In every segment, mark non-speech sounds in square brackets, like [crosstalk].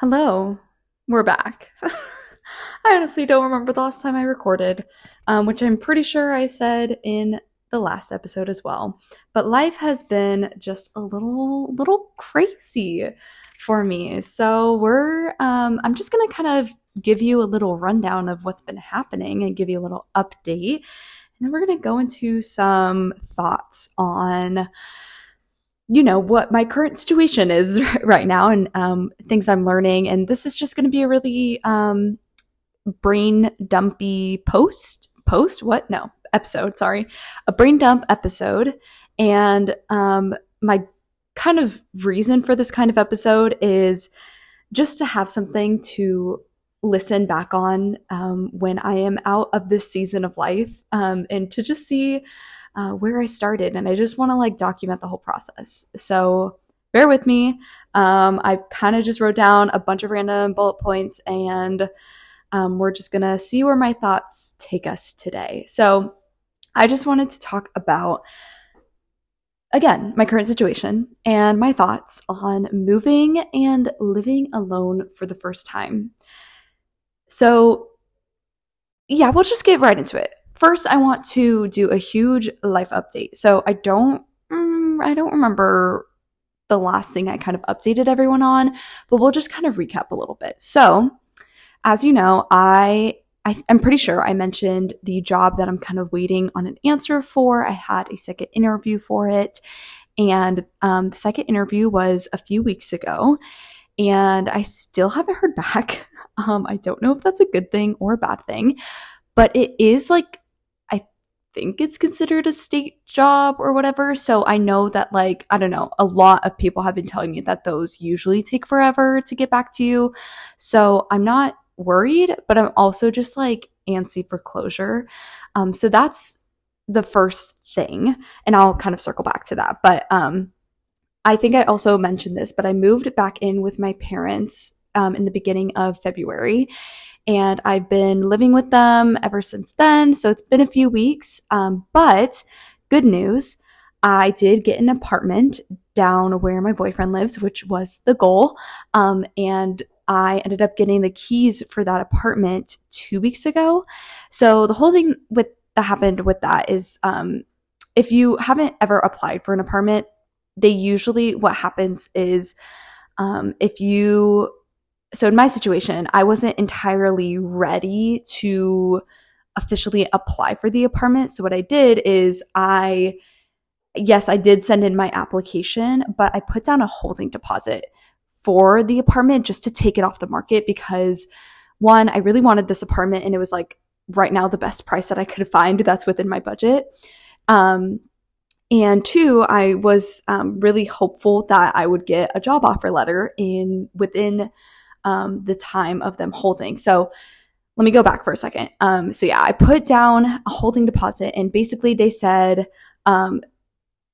Hello, we're back. [laughs] I honestly don't remember the last time I recorded, um, which I'm pretty sure I said in the last episode as well. But life has been just a little, little crazy for me. So we're, um, I'm just gonna kind of give you a little rundown of what's been happening and give you a little update, and then we're gonna go into some thoughts on you know what my current situation is [laughs] right now and um, things i'm learning. And this is just going to be a really um, brain dumpy post post what? No episode sorry. A brain dump episode. And um, my kind of reason for this kind of episode is just to have something to listen back on um, when i am out of this season of life um, and to just see uh, where I started, and I just want to like document the whole process. So bear with me. Um, I kind of just wrote down a bunch of random bullet points, and um, we're just gonna see where my thoughts take us today. So I just wanted to talk about again my current situation and my thoughts on moving and living alone for the first time. So yeah, we'll just get right into it first i want to do a huge life update so i don't mm, i don't remember the last thing i kind of updated everyone on but we'll just kind of recap a little bit so as you know i I, am pretty sure I mentioned the job that I'm kind of waiting on an answer for. I had a second interview for it, and um, the second interview was a few weeks ago, and I still haven't heard [laughs] back. Um, I don't know if that's a good thing or a bad thing, but it is like think it's considered a state job or whatever. So I know that, like, I don't know, a lot of people have been telling me that those usually take forever to get back to you. So I'm not worried, but I'm also just like antsy for closure. Um, so that's the first thing. And I'll kind of circle back to that. But um, I think I also mentioned this, but I moved back in with my parents um, in the beginning of February and I've been living with them ever since then. So it's been a few weeks. Um, but good news, I did get an apartment down where my boyfriend lives, which was the goal. Um, and I ended up getting the keys for that apartment two weeks ago. So the whole thing with that happened with that is um, if you haven't ever applied for an apartment, they usually what happens is um, if you so in my situation, I wasn't entirely ready to officially apply for the apartment. So what I did is I yes, I did send in my application, but I put down a holding deposit for the apartment just to take it off the market because one, I really wanted this apartment and it was like right now the best price that I could find that's within my budget. Um, and two, I was um, really hopeful that I would get a job offer letter in within um, the time of them holding. So let me go back for a second. Um, so yeah, I put down a holding deposit, and basically they said um,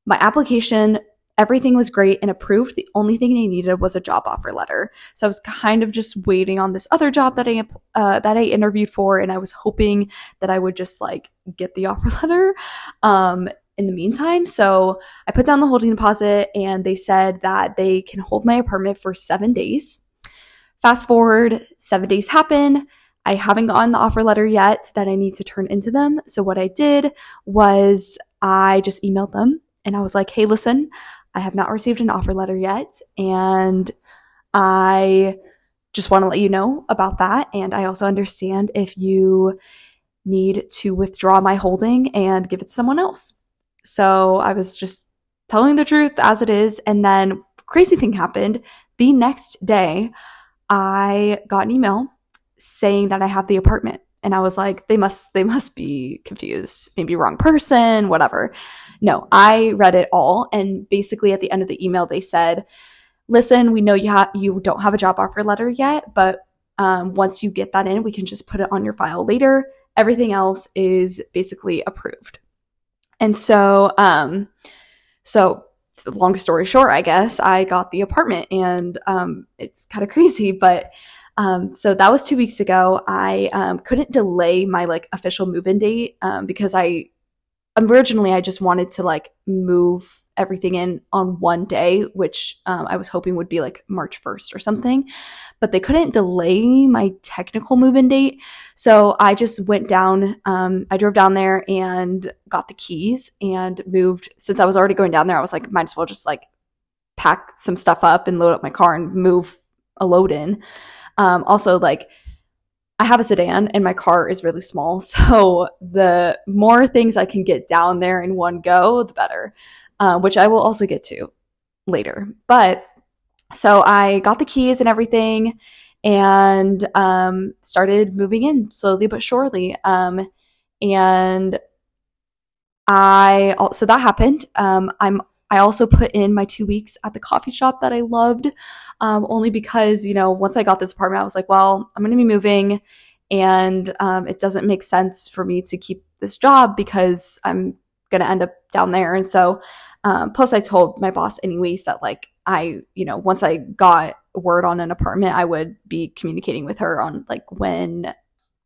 my application, everything was great and approved. The only thing they needed was a job offer letter. So I was kind of just waiting on this other job that I uh, that I interviewed for, and I was hoping that I would just like get the [laughs] offer letter. Um, in the meantime. So I put down the holding deposit and they said that they can hold my apartment for seven days. Fast forward, seven days happen. I haven't gotten the offer letter yet that I need to turn into them. So what I did was I just emailed them and I was like, hey, listen, I have not received an offer letter yet. And I just want to let you know about that. And I also understand if you need to withdraw my holding and give it to someone else. So I was just telling the truth as it is. And then crazy thing happened the next day. I got an email saying that I have the apartment. And I was like, they must, they must be confused, maybe wrong person, whatever. No, I read it all. And basically at the end of the email, they said, listen, we know you have, you don't have a job offer letter yet, but um, once you get that in, we can just put it on your file later. Everything else is basically approved. And so, um, so long story short, I guess, I got the apartment and um, it's kind of crazy, but um, so that was two weeks ago. I um, couldn't delay my like official move-in date um, because I originally I just wanted to like move everything in on one day, which um, I was hoping would be like March 1st or something. But they couldn't delay my technical move in date. So I just went down, um, I drove down there and got the keys and moved. Since I was already going down there, I was like, might as well just like pack some stuff up and load up my car and move a load in. Um, also, like, I have a sedan and my car is really small. [laughs] So the more things I can get down there in one go, the better, uh, which I will also get to later. But so I got the keys and everything and um, started moving in slowly but surely. Um, and I, so that happened. Um, I'm I also put in my two weeks at the coffee shop that I loved, um, only because, you know, once I got this apartment, I was like, well, I'm going to be moving and um, it doesn't make sense for me to keep this job because I'm going to end up down there. And so, um, plus, I told my boss, anyways, that like I, you know, once I got word on an apartment, I would be communicating with her on like when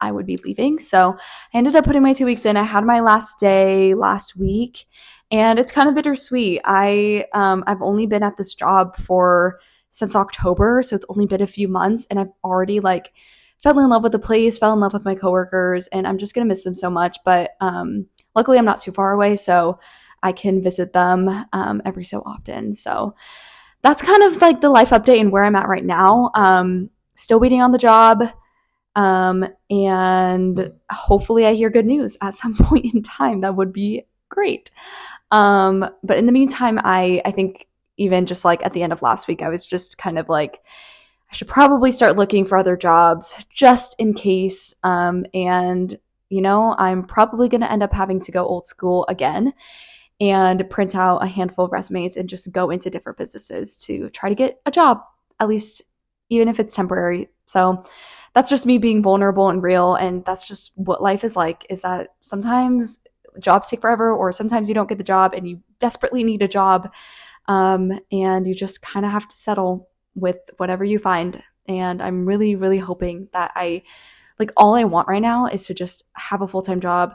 I would be leaving. So I ended up putting my two weeks in. I had my last day last week and it's kind of bittersweet. I um, I've only been at this job for since October, so it's only been a few months, and I've already like fell in love with the place, fell in love with my coworkers, and I'm just gonna miss them so much. But um, luckily, I'm not too far away, so I can visit them um, every so often. So that's kind of like the life update and where I'm at right now. Um, still waiting on the job. Um, and hopefully I hear good news at [laughs] some point in time. That would be great. Um, but in the meantime, I I think even just like at the end of last week, I was just kind of like, I should probably start looking for other jobs just in case. Um, and you know, I'm probably going to end up having to go old school again and print out a handful of resumes and just go into different businesses to try to get a job, at least even if it's temporary. So that's just me being vulnerable and real. And that's just what life is like is that sometimes jobs take forever, or sometimes you don't get the job and you desperately need a job. Um, and you just kind of have to settle with whatever you find. And I'm really, really hoping that I, like, all I want right now is to just have a full time job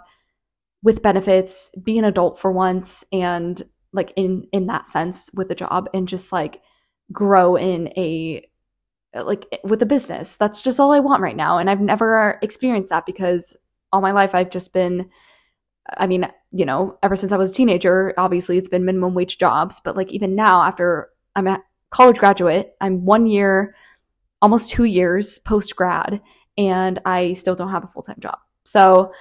with benefits, be an adult for once, and like in in that sense with a job, and just like grow in a like with a business. That's just all I want right now, and I've never experienced that because all my life I've just been I mean, you know, ever since I was a teenager, obviously it's been minimum wage jobs, but like even now, after I'm a college graduate, I'm one year, almost two years post grad, and I still don't have a full time job. So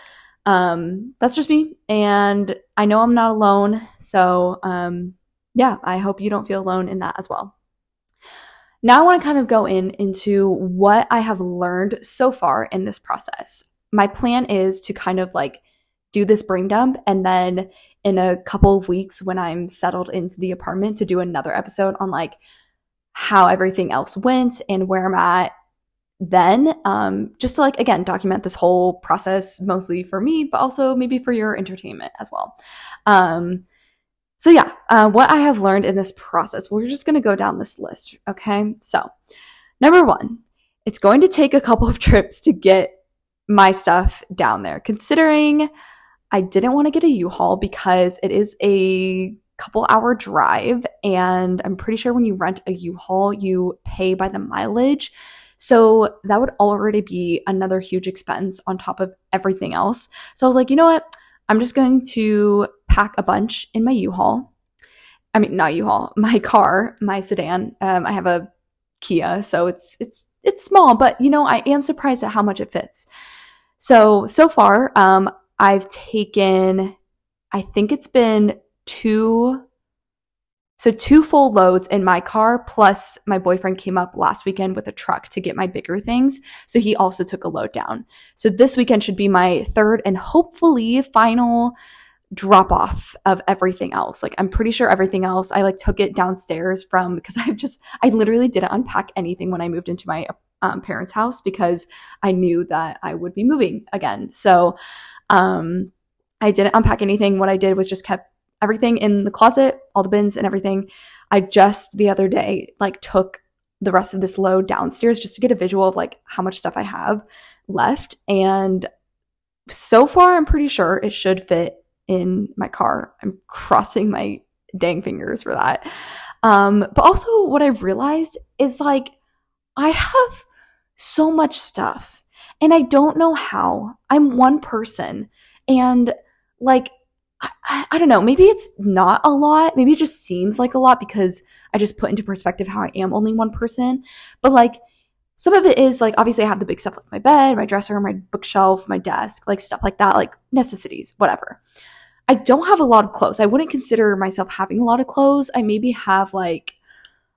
um, that's just me. And I know I'm not alone. So um, yeah, I hope you don't feel alone in that as well. Now I want to kind of go in into what I have learned so far in this process. My plan is to kind of like do this brain dump and then in a couple of weeks when I'm settled into the apartment to do another episode on like how everything else went and where I'm at then um, just to like again document this whole process mostly for me but also maybe for your entertainment as well. Um, so yeah uh, what i have learned in this process we're just going to go down this list okay? So number one it's going to take a couple of [laughs] trips to get my stuff down there considering I didn't want to get a U-Haul because it is a couple hour drive and I'm pretty sure when you rent a U-Haul you pay by the mileage. So that would already be another huge expense on top of everything else. So I was like, you know what? I'm just going to pack a bunch in my U-Haul. I mean, not U-Haul, [laughs] my car, my sedan. Um, I have a Kia, so it's it's it's small, but you know, I am surprised at how much it fits. So so far, um, I've taken, I think it's been two, so two full loads in my car, plus my boyfriend came up last weekend with a truck to get my bigger things. So he also took a load down. So this weekend should be my third and hopefully final drop off of everything else. Like I'm pretty sure everything else I like took it downstairs from because I've just I literally didn't unpack anything when I moved into my um, parents' house because I knew that I would be moving again. So um, I didn't unpack anything. What I did was just kept everything in the closet, all the bins and everything. I just the other day like took the rest of this load downstairs just to get a visual of like how much stuff I have left and so far I'm pretty sure it should fit in my car. I'm crossing my dang fingers for that. Um, but also, what I've realized is like, I have so much stuff and I don't know how. I'm one person and like, I, I, don't know, maybe it's not a lot. Maybe it just seems like a lot because I just put into perspective how I am only one person. But like, some of it is like, obviously, I have the big stuff like my bed, my dresser, my bookshelf, my desk, like stuff like that, like necessities, whatever. I don't have a lot of clothes. I wouldn't consider myself having a lot of clothes. I maybe have like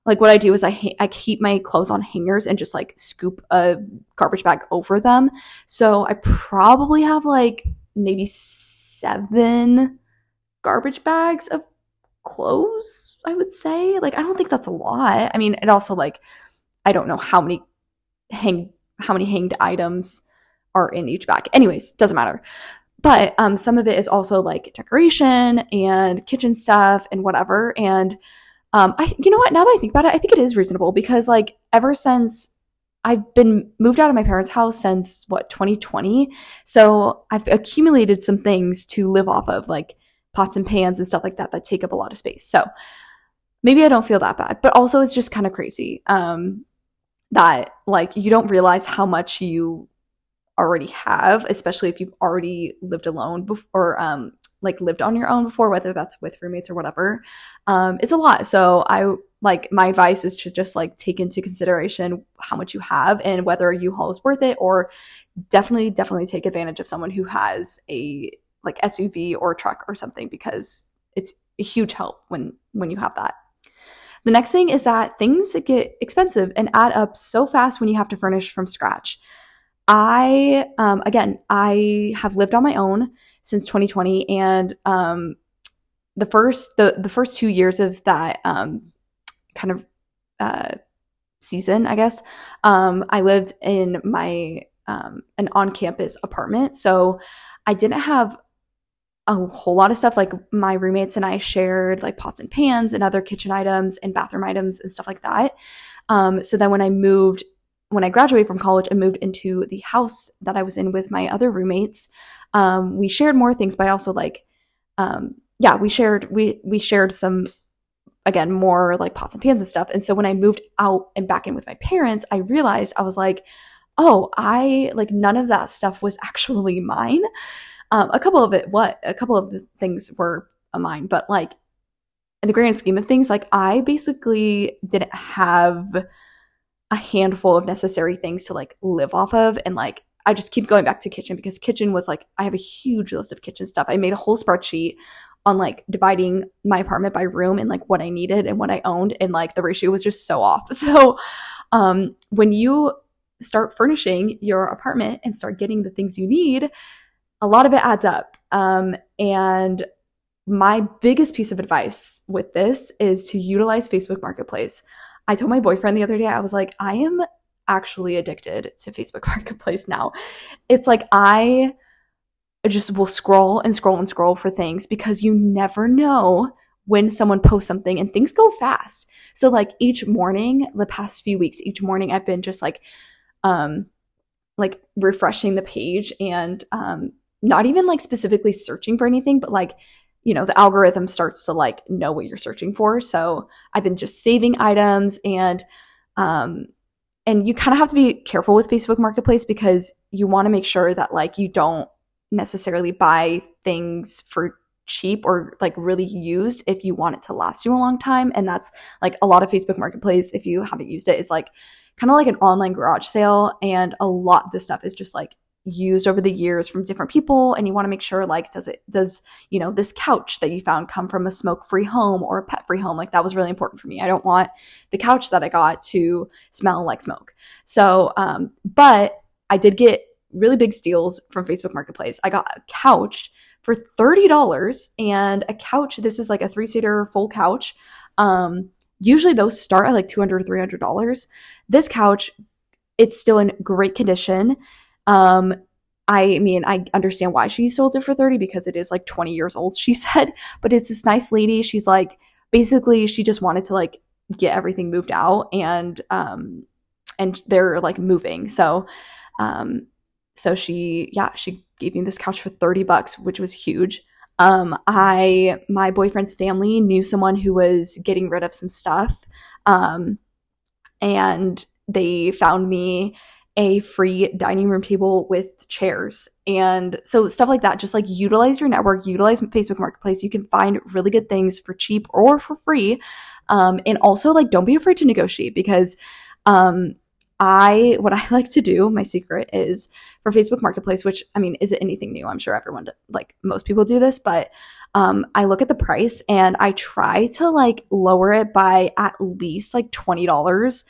like what I do is I ha- I keep my clothes on hangers and just like scoop a garbage bag over them. So I probably have like maybe 7 garbage bags of clothes, I would say. Like I don't think that's a lot. I mean, it also like I don't know how many hang how many hanged items are in each bag. Anyways, doesn't matter. But um, some of it is also like decoration and kitchen stuff and whatever. And um, I, you know what? Now that I think about it, I think it is reasonable because like ever since I've been moved out of my parents' house since what 2020, so I've accumulated some things to live off of, like pots and pans and stuff like that that take up a lot of space. So maybe I don't feel that bad, but also it's just kind of crazy um, that like you don't realize how much you already have, especially if you've already lived alone before, or um, like lived on your own before, whether that's with roommates or whatever. Um, it's a lot. So I like my advice is to just like take into consideration how much you have and whether a U-Haul is worth it, or definitely, definitely take advantage of someone who has a like SUV or truck or something because it's a huge help when when you have that. The next thing is that things get expensive and add up so fast when you have to furnish from scratch. I, um, again, I have lived on my own since 2020, and um, the first the the first two years of that um, kind of uh, season, I guess, um, I lived in my um, an on campus apartment, so I didn't have a whole lot of stuff like my roommates and I shared like pots and pans and other kitchen items and bathroom items and stuff like that. Um, so then when I moved when I graduated from college and moved into the house that I was in with my other roommates, um, we shared more things, but I also like, um, yeah, we shared we we shared some again more like pots and pans and stuff. And so when I moved out and back in with my parents, I realized I was like, oh, I like none of that stuff was [laughs] actually mine. Um, a couple of it, what a couple of the things were mine, but like in the grand scheme of things, like I basically didn't have a handful of necessary things to like live off of and like I just keep going back to kitchen because kitchen was like I have a huge list of kitchen stuff. I made a whole spreadsheet on like dividing my apartment by room and like what I needed and what I owned and like the ratio was just so off. [laughs] So um when you start furnishing your apartment and start getting the things you need, a lot of it adds up. Um and my biggest piece of advice with this is to utilize Facebook Marketplace. I told my boyfriend the other day, I was like, I am actually addicted to Facebook [laughs] Marketplace now. It's like I just will scroll and scroll and scroll for things because you never know when someone posts something and things go fast. So like each morning, the past few weeks, each morning I've been just like um like refreshing the page and um not even like specifically searching for anything, but like you know the algorithm starts to like know what you're searching for so i've been just saving items and um and you kind of have to be careful with facebook marketplace because you want to make sure that like you don't necessarily buy things for cheap or like really used if you want it to last you a long time and that's like a lot of facebook marketplace if you haven't used it is like kind of like an online garage sale and a lot of this stuff is just like used over the years from different people and you want to make sure like does it does you know this couch that you found come from a smoke free home or a pet free home? Like that was really important for me. I don't want the couch that i got to smell like smoke. So um but i did get really big steals from facebook marketplace. I got a couch for $30 and a couch this is like a three seater full couch. Um usually those start at like 200 or 300 dollars. This couch it's still in great condition um, I mean, I understand why she sold it for 30 because it is like 20 years old, [laughs] she said, but it's this nice lady. She's like, basically, she just wanted to like get everything moved out and, um, and they're like moving. So, um, so she, yeah, she gave me this couch for 30 bucks, which was huge. Um, I my boyfriend's family knew someone who was getting rid of some stuff, um, and they found me a free dining room table with chairs. And so stuff like that just like utilize your network utilize facebook marketplace. You can find really good things for cheap or for free. Um, and also like don't be afraid to negotiate because um, I what [laughs] I like to do, my secret is for Facebook Marketplace, which I mean, is it anything new? I'm sure everyone like most people do this, but um, I look at the price and I try to like lower it by at least like twenty dollars,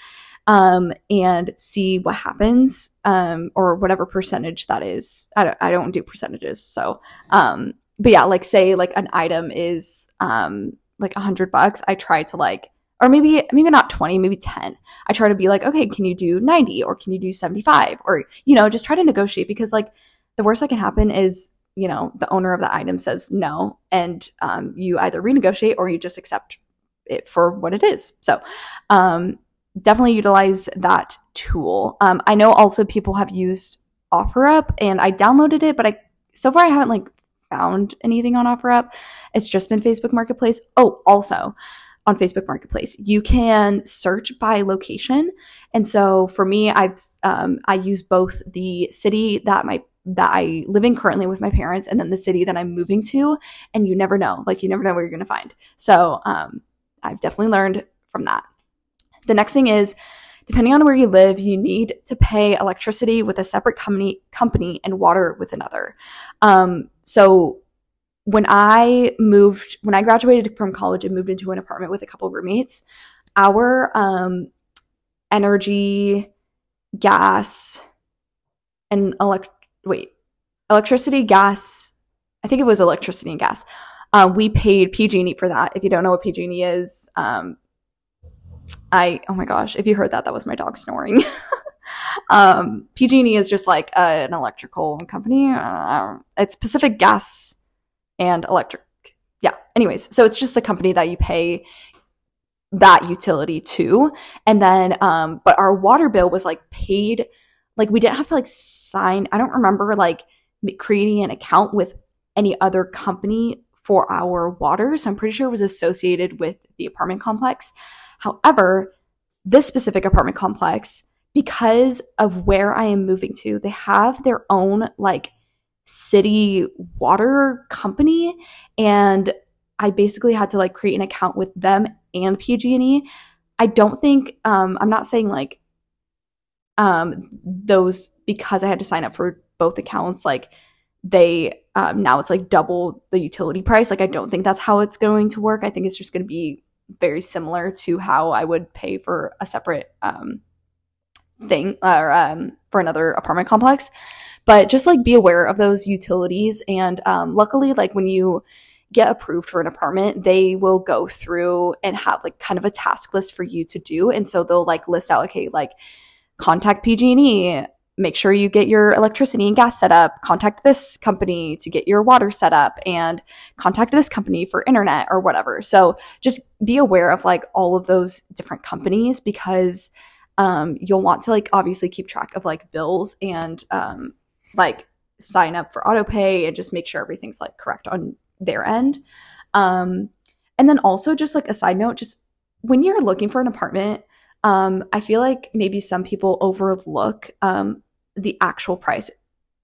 um, and see what happens, um, or whatever percentage that is. I don't, I don't do percentages, so um, but yeah, like say like an item is um like a hundred bucks, I try to like or maybe maybe not 20 maybe 10 i try to be like okay can you do 90 or can you do 75 or you know just try to negotiate because like the worst that can happen is you know the owner of the item says no and um, you either renegotiate or you just accept it for what it is. So um, definitely utilize that tool um, i know also people have used offerup and i downloaded it but i so far i haven't like found anything on offerup it's just been facebook marketplace oh also on Facebook Marketplace. You can search by location, and so for me, I've um, I use both the city that my that I live in currently with my parents, and then the city that I'm moving to. And you never know, like you never know where you're going to find. So um, I've definitely learned from that. The next thing is. Depending on where you live, you need to pay electricity with a separate company, company and water with another. Um, so when I moved, when I graduated from college and moved into an apartment with a couple roommates, our um, energy, gas, and elect wait, electricity, gas. I think it was electricity and gas. Uh, we paid PG&E for that. If you don't know what PG&E is, um, I oh my gosh, if you heard that, that was my dog snoring. [laughs] um, PG&E is just like uh, an electrical company. Uh, it's Pacific Gas and electric. Yeah. Anyways, so it's just a company that you pay that utility to. And then, um, but our water bill was like paid, like we didn't have to like sign, I don't remember like creating an account with any other company for our water. So I'm pretty sure it was associated with the apartment complex. However, this specific apartment complex, because of where I am moving to, they have their own like city water company and I basically had to like create an account with them and PG&E. I don't think um I'm not saying like um those because I had to sign up for both accounts like they um now it's like double the utility price. Like I don't think that's how it's going to work. I think it's just going to be very similar to how I would pay for a separate um thing or um for another apartment complex. But just like be aware of those utilities and um, luckily like when you get approved for an apartment they will go through and have like kind of a task list for you to do. And so they'll like list out okay like contact pg&e make sure you get your electricity and gas set up contact this company to get your water set up and contact this company for internet or whatever so just be aware of like all of those different companies because um, you'll want to like obviously keep track of like bills and um, like sign up for auto pay and just make sure everything's like correct on their end. Um, and then also just like a side note, just when you're looking for an apartment, um, I feel like maybe some people overlook um, the actual price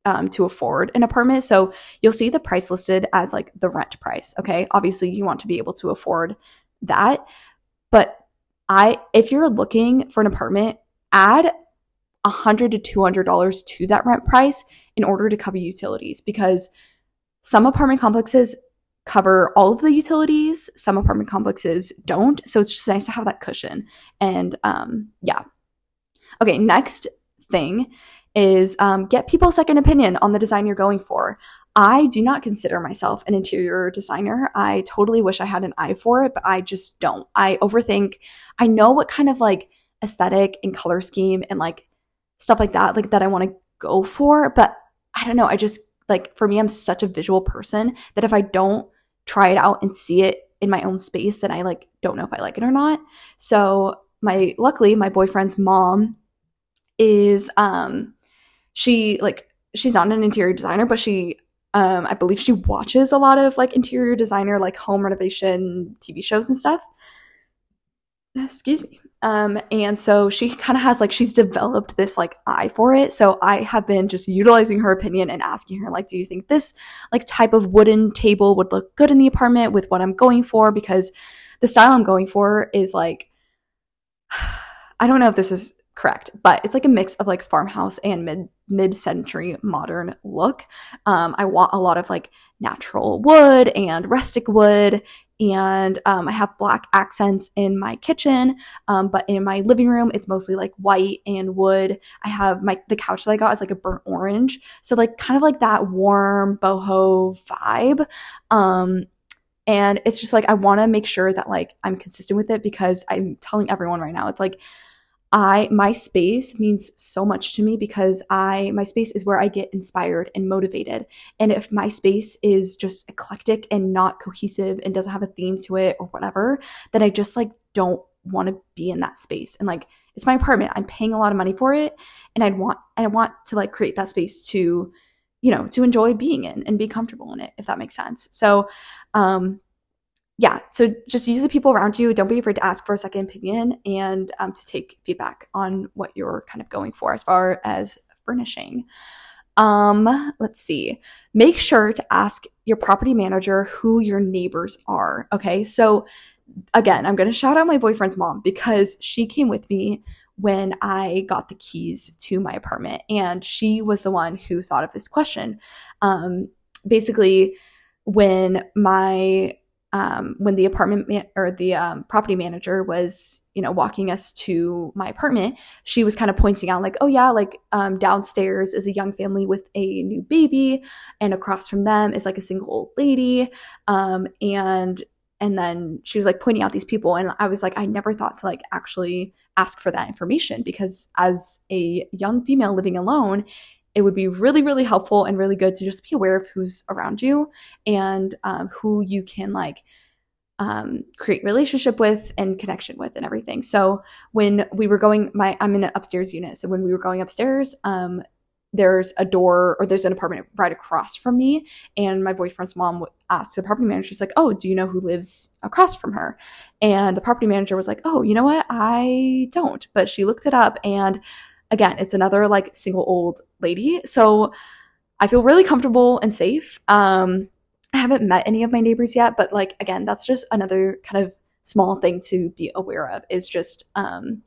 um, to afford an apartment. So you'll see the price listed as like the rent price. Okay. Obviously, you want to be able to afford that. But I, if you're looking for an apartment, add 100 to $200 to that rent price in order to cover utilities because some apartment complexes cover all of the utilities, some apartment complexes don't. So it's just nice to have that cushion. And um, yeah. Okay, next thing is um, get people's second opinion on the design you're going for. I do not consider myself an interior designer. I totally wish I had an eye for it, but I just don't. I overthink. I know what kind of like aesthetic and color scheme and like stuff like that, like that I want to go for. But I don't know. I just like for me, I'm such a visual person that if I don't try it out and see it in my own space, then I like don't know if I like it or not. So my luckily my boyfriend's mom is um she like she's not an interior designer, but she Um, I believe she watches a lot of like interior designer, like home renovation TV shows and stuff. Excuse me. Um, and so she [laughs] kind of has like she's developed this like eye for it. So I have been just utilizing her opinion and asking her like, do you think this like type of wooden table would look good in the apartment with what I'm going for? Because the style I'm going for is like [sighs] I don't know if this is correct, but it's like a mix of like farmhouse and mid mid century modern look. Um, I want a lot of like natural wood and rustic wood and um, I have black accents in my kitchen, um, but in my living room it's mostly like white and wood. I have my the couch that I got is like a burnt orange, so like kind of like that warm boho vibe. Um, and it's just like I want to make sure that like I'm consistent with it because I'm telling everyone right now it's like I my space means so much to me because I my space is where I get inspired and motivated. And if my space is just eclectic and not cohesive and doesn't have a theme to it or whatever, then I just like don't want to be in that space. And like it's my apartment. I'm paying a lot of money for it and I'd want I want to like create that space to you know, to enjoy being in and be comfortable in it if that makes sense. So um yeah, so just use the people around you. Don't be afraid to ask for a second opinion and um, to take feedback on what you're kind of going for as far as furnishing. Um, let's see. Make sure to ask your property manager who your neighbors are. Okay, so again, I'm going to shout out my boyfriend's mom because she came with me when I got the keys to my apartment, and she was the one who thought of this question. Um, basically, when my um, when the apartment man- or the um, property manager was, you know, walking us to my apartment, she was kind of pointing out, like, oh yeah, like um, downstairs is a young family with a new baby, and across from them is like a single old lady, um, and and then she was like pointing out these people, and I was like, I never thought to like actually ask for that information because as a young female living alone, it would be really, really helpful and really good to just be aware of who's around you and um, who you can like um, create relationship with and connection with and everything. So when we were going, my I'm in an upstairs unit. So when we were going upstairs, um, there's a door or there's an apartment right across from me, and my boyfriend's mom asked the property manager, she's like, "Oh, do you know who lives across from her?" And the property manager was like, "Oh, you know what? I don't." But she looked it up, and again, it's another like single old lady. So I feel really comfortable and safe. Um, I haven't met any of my neighbors yet, but like again, that's just another kind of small thing to be aware of is just um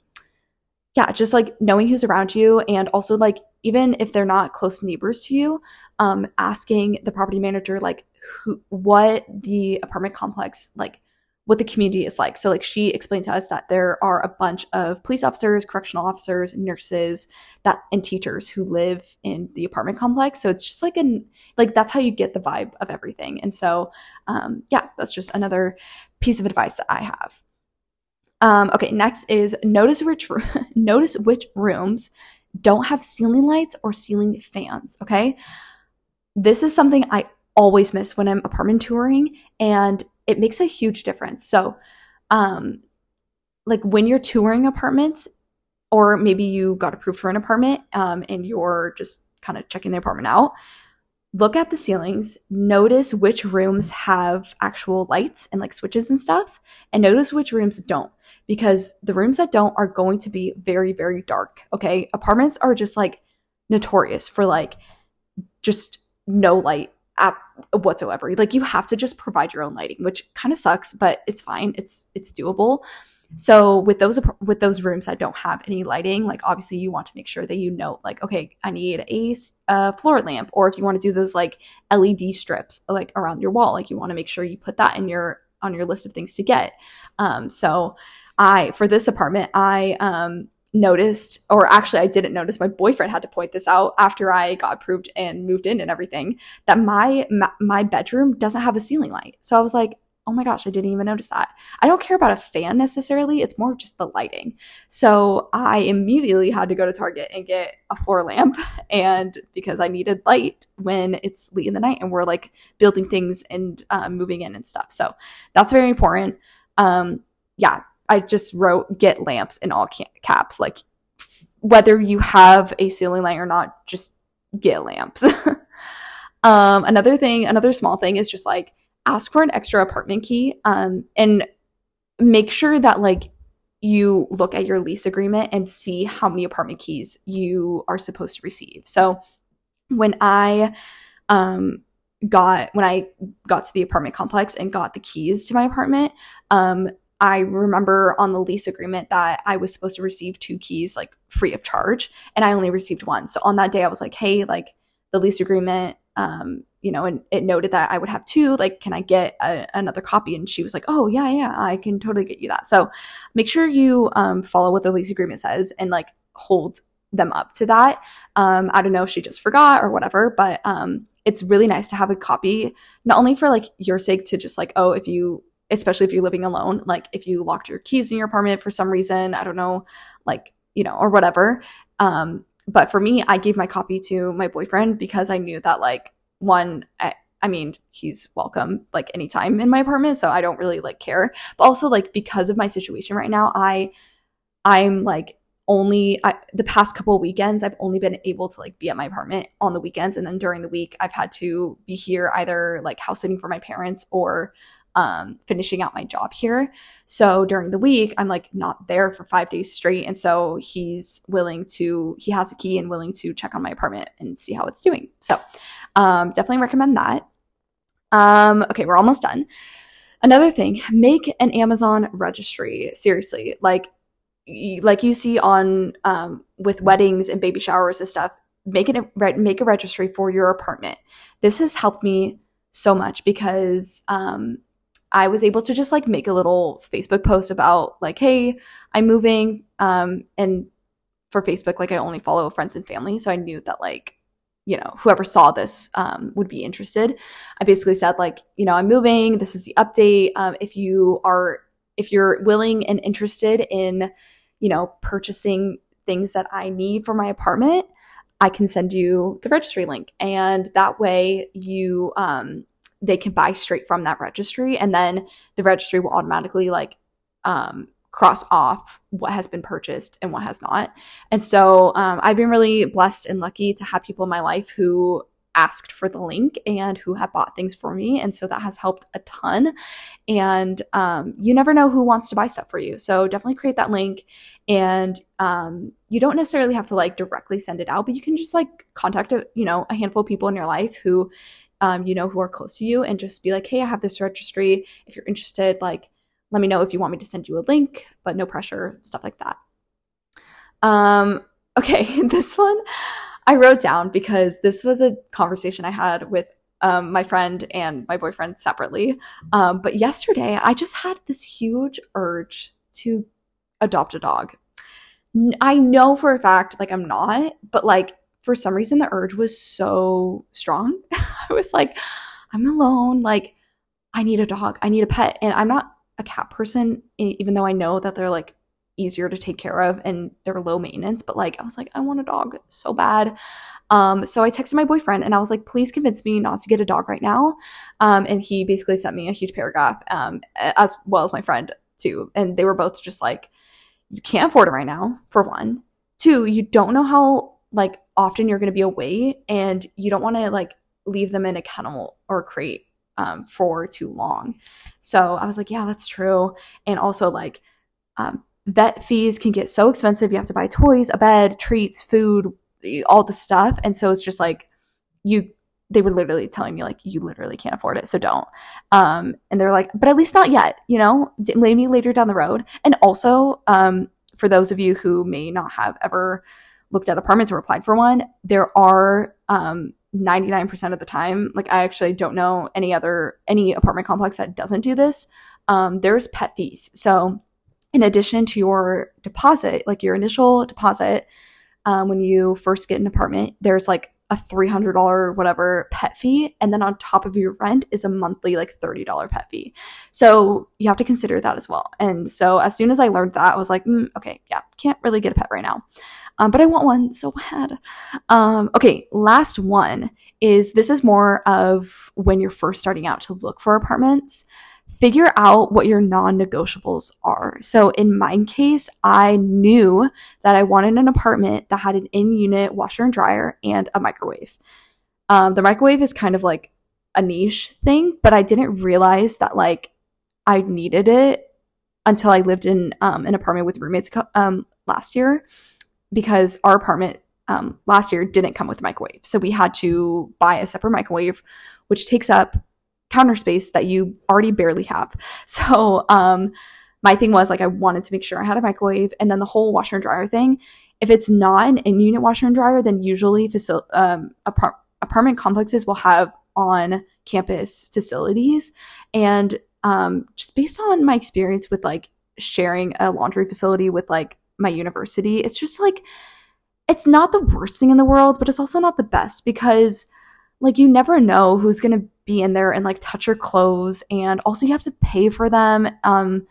yeah, just like knowing who's around you and also like even if they're not close neighbors to you, um asking the property manager like who what the apartment complex like what the community is like. So like she explained to us that there are a bunch of police officers, correctional officers, nurses, that and teachers who live in the apartment complex. So it's just like an like that's how you get the vibe of everything. And so um, yeah, that's just another piece of advice that I have. Um, okay, next is notice which [laughs] notice which rooms don't have ceiling lights or ceiling fans. Okay, this is something I always miss when I'm apartment touring, and it makes a huge difference. So, um, like when you're touring apartments, or maybe you got approved for an apartment um, and you're just kind of checking the apartment out, look at the ceilings, notice which rooms have actual lights and like switches and stuff, and notice which rooms don't. Because the rooms that don't are going to be very, very dark. Okay. Apartments are just like notorious for like just no light app whatsoever. Like you have to just provide your own lighting, which kind of sucks, but it's fine. It's it's doable. So with those with those rooms that don't have any lighting, like obviously you want to make sure that you know, like okay, I need a, a floor lamp, or if you want to do those like LED strips like around your wall, like you want to make sure you put that in your on your list of things to get. Um, so I for this apartment, I um, noticed, or actually, I didn't notice. My boyfriend had to point this out after I got approved and moved in and everything. That my my bedroom doesn't have a ceiling light. So I was like, oh my gosh, I didn't even notice that. I don't care about a fan necessarily. It's more just the lighting. So I immediately had to go to Target and get a floor lamp, [laughs] and because I needed light when it's late in the night and we're like building things and um, moving in and stuff. So that's very important. Um, yeah, I just wrote get lamps in all caps. Like whether you have a ceiling light or not, just get lamps. [laughs] Um, another thing, another small thing is just like ask for an extra apartment key um, and make sure that like you look at your lease agreement and see how many apartment keys you are supposed to receive. So when I um, got when I got to the apartment complex and got the keys to my apartment, um, I remember on the lease agreement that I was supposed to receive two keys like free of charge, and I only received one. So on that day, I was like, "Hey, like the lease agreement um, you know, and it noted that I would have two. Like, can I get a, another copy? And she was like, oh, yeah, yeah, I can totally get you that. So make sure you um, follow what the lease agreement says and like hold them up to that. Um, I don't know if she just forgot or whatever, but um, it's really nice to have a copy, not only for like your sake to just like, oh, if you, especially if you're living alone, like if you locked your keys in your apartment for some reason, I don't know, like, you know, or whatever. Um, but for me, I gave my copy to my boyfriend because I knew that like one, I, I mean, he's welcome like anytime in my apartment, so I don't really like care. But also like because of my situation right now, I I'm like only I, the past couple weekends I've only been able to like be at my apartment on the weekends and then during the week I've had to be here either like house sitting for my parents or um, finishing out my job here. So during the week, I'm like not there for five days straight. And so he's willing to, he has a key and willing to check on my apartment and see how it's doing. So um, definitely recommend that. Um, okay, we're almost done. Another thing, make an Amazon registry. Seriously, like, like you see on um, with weddings and baby showers and stuff. Make it a, make a registry for your apartment. This has helped me so much because um, I was able to just like make a little Facebook post about like, hey, I'm moving. Um, and for Facebook, like I only follow friends and family. So I knew that like, you know, whoever saw this um, would be interested. I basically said like, you know, I'm moving. This is the update. Um, if you are, if you're willing and interested in, you know, purchasing things that I need for my apartment, I can send you the registry link. And that way you, um, they can buy straight from that registry and then the registry will automatically like um, cross off what has been purchased and what has not. And so um, i've been really blessed and lucky to have people in my life who asked for the link and who have bought things for me and so that has helped a ton. And um, you never know who wants to buy stuff for you. So definitely create that link and um, you don't necessarily have to like directly send it out but you can just like contact a you know a handful of people in your life who um, you know, who are close to you and just be like, hey, I have this registry. If you're interested, like, let me know if you want me to send you a link, but no pressure, stuff like that. Um, [laughs] okay, this one I wrote down because this was a conversation I had with um, my friend and my boyfriend separately. Um, but yesterday, I just had this huge urge to adopt a dog. I know for a fact, like, I'm not, but like, for some reason the urge was so strong. [laughs] I was like, I'm alone. Like, I need a dog. I need a pet. And I'm not a cat person, even though I know that they're like easier to take care of and they're low maintenance. But like, I was like, I want a dog so bad. Um, so I texted my boyfriend and I was like, please convince me not to get a dog right now. Um, and he basically sent me a huge paragraph, um, as well as my friend too. And they were both just like, you can't afford it right now, for one. Two, you don't know how like often you're going to be away and you don't want to like leave them in a kennel or crate um, for too long. So I was like, yeah, that's true. And also, like, um, vet fees can get so expensive. You have to buy toys, a bed, treats, food, all the stuff. And so it's just like, you, they were literally telling me, like, you literally can't afford it. So don't. Um, and they're like, but at least not yet, you know, maybe later down the road. And also, um, for those of you who may not have ever looked at apartments or applied for one, there are um, 99% of the time, like I actually don't know any other any apartment complex that doesn't do this. Um, there's pet fees. So in addition to your deposit, like your initial deposit, um, when you first get an apartment, there's like a $300 whatever pet fee and then on top of your rent is a monthly like $30 pet fee so you have to consider that as well and so as soon as i learned that i was like mm, okay yeah can't really get a pet right now um, but I want one so bad. Um, okay, last one is this is more of when you're first starting out to look for apartments. Figure out what your non negotiables are. So, in my case, I knew that I wanted an apartment that had an in unit washer and dryer and a microwave. Um, the microwave is kind of like a niche thing, but I didn't realize that like I needed it until I lived in um, an apartment with roommates um, last year because our apartment um, last year didn't come with a microwave. So we had to buy a separate microwave, which takes up counter space that you already barely have. [laughs] So um, my thing was like I wanted to make sure I had a microwave, and then the whole washer and dryer thing. If it's not an in-unit washer and dryer, then usually facil- um, apart- apartment complexes will have on-campus facilities, and um, just based on my experience with like sharing a laundry facility with like my university, it's just like it's not the worst thing in the world, but it's also not the best because like you never know who's going to be in there and like touch your clothes and also you have to pay for them um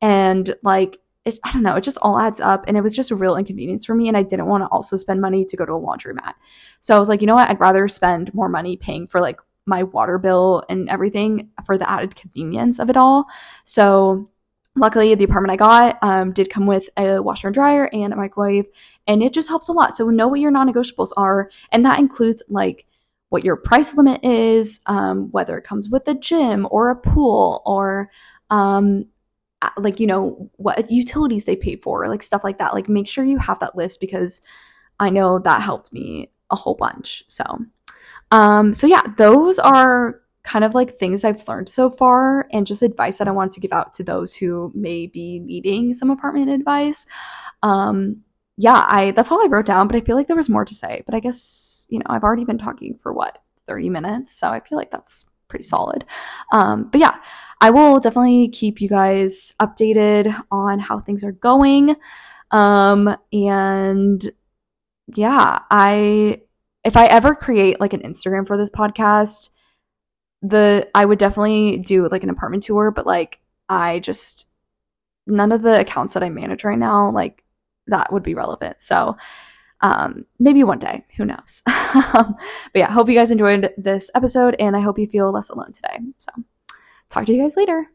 and like it, I don't know, it just all adds up. And it was just a real inconvenience for me. And I didn't want to also spend money to go to a laundromat. So I was like, you know what? I'd rather spend more money paying for like my water bill and everything for the added convenience of it all. So luckily the apartment I got um, did come with a washer and dryer and a microwave and it just helps a lot. So know what your non-negotiables are. And that includes like what your price limit is, um, whether it comes with a gym or a pool or um, like you know what utilities they pay for like stuff like that like make sure you have that list because i know that helped me a whole bunch so um so yeah those are kind of like things i've learned so far and just advice that i wanted to give out to those who may be needing some apartment advice. Um yeah i that's all i wrote down but i feel like there was more to say. But i guess you know i've already been talking for what 30 minutes so i feel like that's pretty solid. Um but yeah I will definitely keep you guys updated on how things are going. Um, and yeah, I if I ever create like an Instagram for this podcast, the I would definitely do like an apartment tour, but like I just none of the accounts that I manage right now, like that would be relevant. So um, maybe one day, who knows? [laughs] but yeah, hope you guys enjoyed this episode and I hope you feel less alone today. So Talk to you guys later.